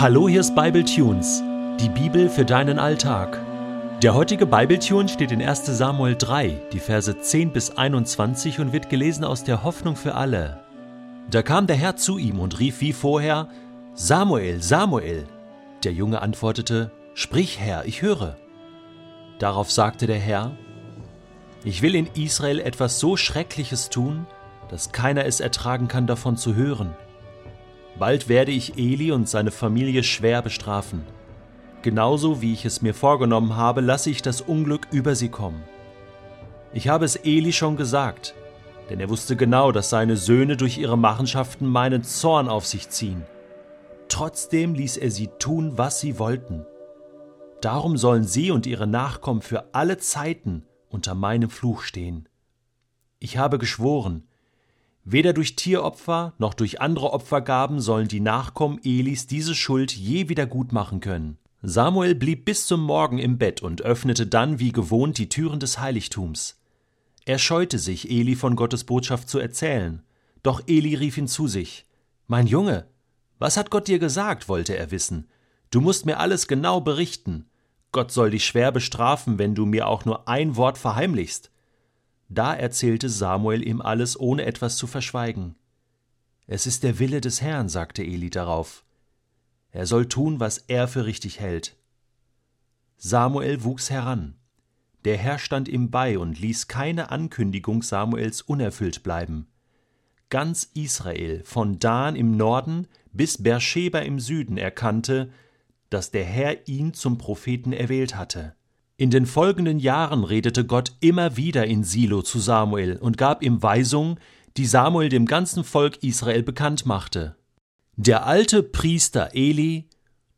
Hallo, hier ist Bible Tunes, die Bibel für deinen Alltag. Der heutige Bible Tune steht in 1. Samuel 3, die Verse 10 bis 21 und wird gelesen aus der Hoffnung für alle. Da kam der Herr zu ihm und rief wie vorher: Samuel, Samuel. Der Junge antwortete: Sprich, Herr, ich höre. Darauf sagte der Herr: Ich will in Israel etwas so Schreckliches tun, dass keiner es ertragen kann, davon zu hören. Bald werde ich Eli und seine Familie schwer bestrafen. Genauso wie ich es mir vorgenommen habe, lasse ich das Unglück über sie kommen. Ich habe es Eli schon gesagt, denn er wusste genau, dass seine Söhne durch ihre Machenschaften meinen Zorn auf sich ziehen. Trotzdem ließ er sie tun, was sie wollten. Darum sollen sie und ihre Nachkommen für alle Zeiten unter meinem Fluch stehen. Ich habe geschworen, Weder durch Tieropfer noch durch andere Opfergaben sollen die Nachkommen Elis diese Schuld je wieder gutmachen können. Samuel blieb bis zum Morgen im Bett und öffnete dann wie gewohnt die Türen des Heiligtums. Er scheute sich, Eli von Gottes Botschaft zu erzählen. Doch Eli rief ihn zu sich. Mein Junge, was hat Gott dir gesagt, wollte er wissen. Du musst mir alles genau berichten. Gott soll dich schwer bestrafen, wenn du mir auch nur ein Wort verheimlichst. Da erzählte Samuel ihm alles, ohne etwas zu verschweigen. Es ist der Wille des Herrn, sagte Eli darauf. Er soll tun, was er für richtig hält. Samuel wuchs heran. Der Herr stand ihm bei und ließ keine Ankündigung Samuels unerfüllt bleiben. Ganz Israel, von Dan im Norden bis Beersheba im Süden, erkannte, dass der Herr ihn zum Propheten erwählt hatte. In den folgenden Jahren redete Gott immer wieder in Silo zu Samuel und gab ihm Weisungen, die Samuel dem ganzen Volk Israel bekannt machte. Der alte Priester Eli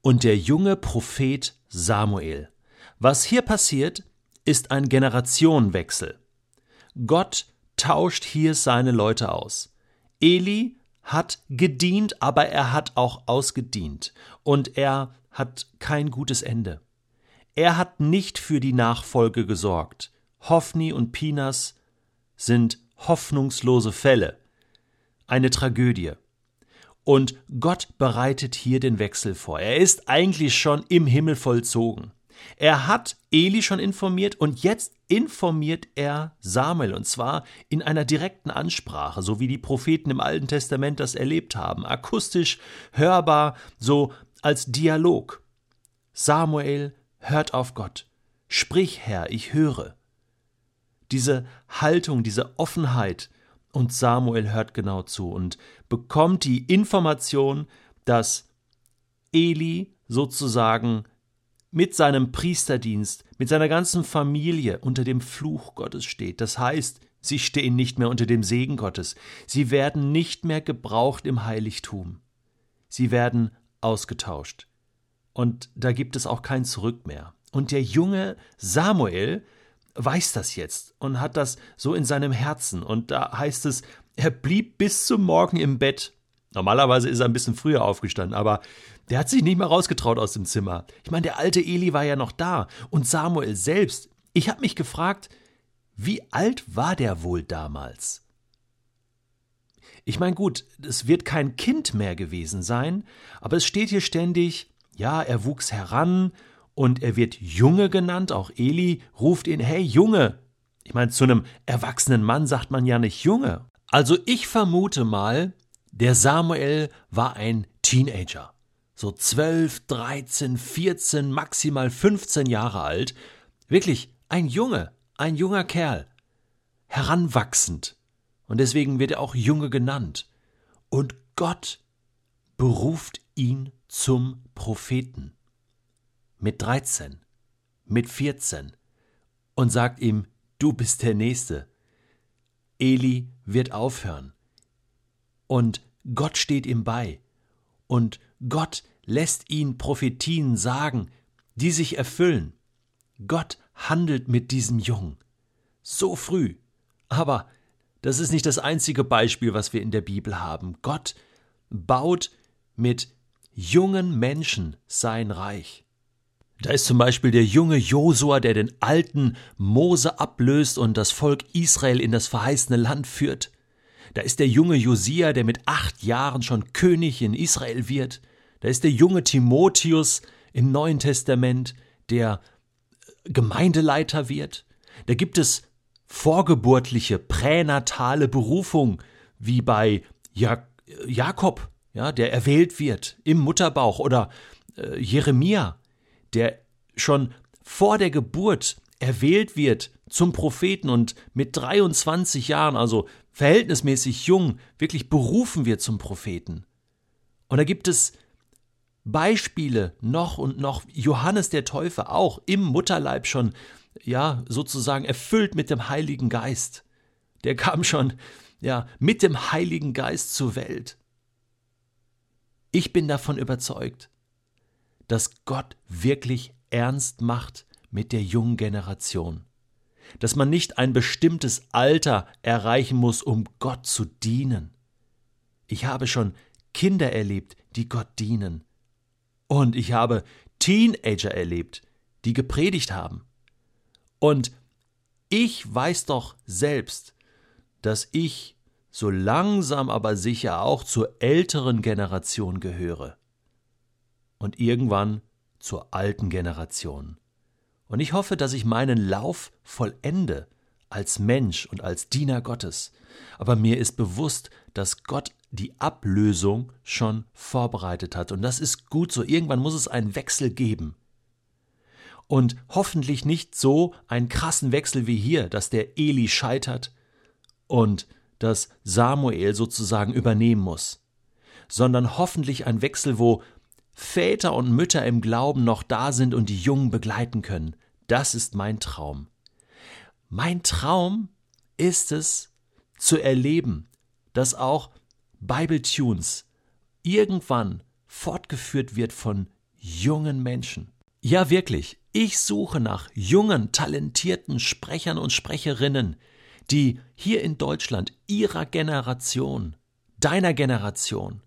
und der junge Prophet Samuel. Was hier passiert, ist ein Generationenwechsel. Gott tauscht hier seine Leute aus. Eli hat gedient, aber er hat auch ausgedient und er hat kein gutes Ende. Er hat nicht für die Nachfolge gesorgt. Hoffni und Pinas sind hoffnungslose Fälle. Eine Tragödie. Und Gott bereitet hier den Wechsel vor. Er ist eigentlich schon im Himmel vollzogen. Er hat Eli schon informiert und jetzt informiert er Samuel und zwar in einer direkten Ansprache, so wie die Propheten im Alten Testament das erlebt haben, akustisch, hörbar, so als Dialog. Samuel Hört auf Gott. Sprich, Herr, ich höre. Diese Haltung, diese Offenheit, und Samuel hört genau zu und bekommt die Information, dass Eli sozusagen mit seinem Priesterdienst, mit seiner ganzen Familie unter dem Fluch Gottes steht. Das heißt, sie stehen nicht mehr unter dem Segen Gottes. Sie werden nicht mehr gebraucht im Heiligtum. Sie werden ausgetauscht. Und da gibt es auch kein Zurück mehr. Und der junge Samuel weiß das jetzt und hat das so in seinem Herzen. Und da heißt es, er blieb bis zum Morgen im Bett. Normalerweise ist er ein bisschen früher aufgestanden, aber der hat sich nicht mehr rausgetraut aus dem Zimmer. Ich meine, der alte Eli war ja noch da und Samuel selbst. Ich habe mich gefragt, wie alt war der wohl damals? Ich meine, gut, es wird kein Kind mehr gewesen sein, aber es steht hier ständig, ja, er wuchs heran und er wird Junge genannt. Auch Eli ruft ihn, hey Junge. Ich meine, zu einem erwachsenen Mann sagt man ja nicht Junge. Also ich vermute mal, der Samuel war ein Teenager. So 12, 13, 14, maximal 15 Jahre alt. Wirklich ein Junge, ein junger Kerl. Heranwachsend. Und deswegen wird er auch Junge genannt. Und Gott beruft ihn zum Propheten. Mit 13, mit 14 und sagt ihm, du bist der Nächste. Eli wird aufhören. Und Gott steht ihm bei. Und Gott lässt ihn Prophetien sagen, die sich erfüllen. Gott handelt mit diesem Jungen. So früh. Aber das ist nicht das einzige Beispiel, was wir in der Bibel haben. Gott baut mit jungen Menschen sein Reich. Da ist zum Beispiel der junge Josua, der den alten Mose ablöst und das Volk Israel in das verheißene Land führt. Da ist der junge Josia, der mit acht Jahren schon König in Israel wird. Da ist der junge Timotheus im Neuen Testament, der Gemeindeleiter wird. Da gibt es vorgeburtliche, pränatale Berufung, wie bei ja Jakob, ja, der erwählt wird im Mutterbauch, oder äh, Jeremia, der schon vor der Geburt erwählt wird zum Propheten und mit 23 Jahren, also verhältnismäßig jung, wirklich berufen wird zum Propheten. Und da gibt es Beispiele noch und noch. Johannes der Täufer auch im Mutterleib schon, ja, sozusagen erfüllt mit dem Heiligen Geist. Der kam schon, ja, mit dem Heiligen Geist zur Welt. Ich bin davon überzeugt, dass Gott wirklich ernst macht mit der jungen Generation. Dass man nicht ein bestimmtes Alter erreichen muss, um Gott zu dienen. Ich habe schon Kinder erlebt, die Gott dienen. Und ich habe Teenager erlebt, die gepredigt haben. Und ich weiß doch selbst, dass ich so langsam aber sicher auch zur älteren Generation gehöre. Und irgendwann zur alten Generation. Und ich hoffe, dass ich meinen Lauf vollende als Mensch und als Diener Gottes. Aber mir ist bewusst, dass Gott die Ablösung schon vorbereitet hat. Und das ist gut so. Irgendwann muss es einen Wechsel geben. Und hoffentlich nicht so einen krassen Wechsel wie hier, dass der Eli scheitert und dass Samuel sozusagen übernehmen muss, sondern hoffentlich ein Wechsel, wo Väter und Mütter im Glauben noch da sind und die Jungen begleiten können. Das ist mein Traum. Mein Traum ist es, zu erleben, dass auch Bible Tunes irgendwann fortgeführt wird von jungen Menschen. Ja, wirklich, ich suche nach jungen, talentierten Sprechern und Sprecherinnen, die hier in Deutschland ihrer Generation, deiner Generation,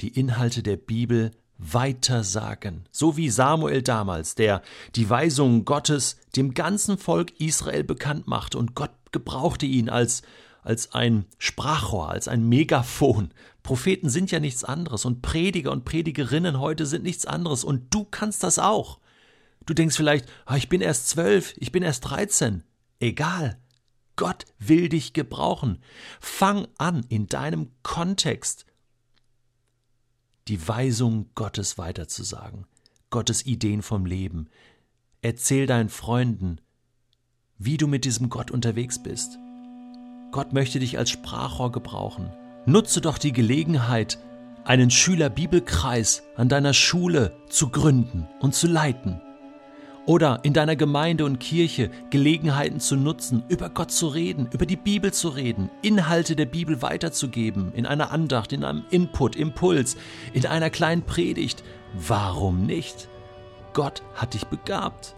die Inhalte der Bibel weitersagen, so wie Samuel damals, der die Weisungen Gottes dem ganzen Volk Israel bekannt machte und Gott gebrauchte ihn als als ein Sprachrohr, als ein Megafon. Propheten sind ja nichts anderes und Prediger und Predigerinnen heute sind nichts anderes und du kannst das auch. Du denkst vielleicht, ah, ich bin erst zwölf, ich bin erst dreizehn. Egal. Gott will dich gebrauchen. Fang an, in deinem Kontext die Weisung Gottes weiterzusagen, Gottes Ideen vom Leben. Erzähl deinen Freunden, wie du mit diesem Gott unterwegs bist. Gott möchte dich als Sprachrohr gebrauchen. Nutze doch die Gelegenheit, einen Schülerbibelkreis an deiner Schule zu gründen und zu leiten. Oder in deiner Gemeinde und Kirche Gelegenheiten zu nutzen, über Gott zu reden, über die Bibel zu reden, Inhalte der Bibel weiterzugeben, in einer Andacht, in einem Input, Impuls, in einer kleinen Predigt. Warum nicht? Gott hat dich begabt.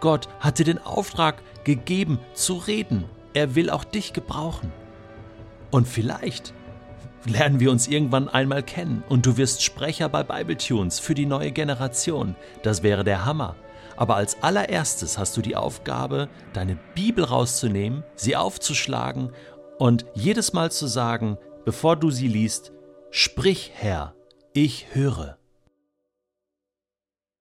Gott hat dir den Auftrag gegeben, zu reden, er will auch dich gebrauchen. Und vielleicht lernen wir uns irgendwann einmal kennen und du wirst Sprecher bei Bibletunes für die neue Generation. Das wäre der Hammer. Aber als allererstes hast du die Aufgabe, deine Bibel rauszunehmen, sie aufzuschlagen und jedes Mal zu sagen, bevor du sie liest, Sprich, Herr, ich höre.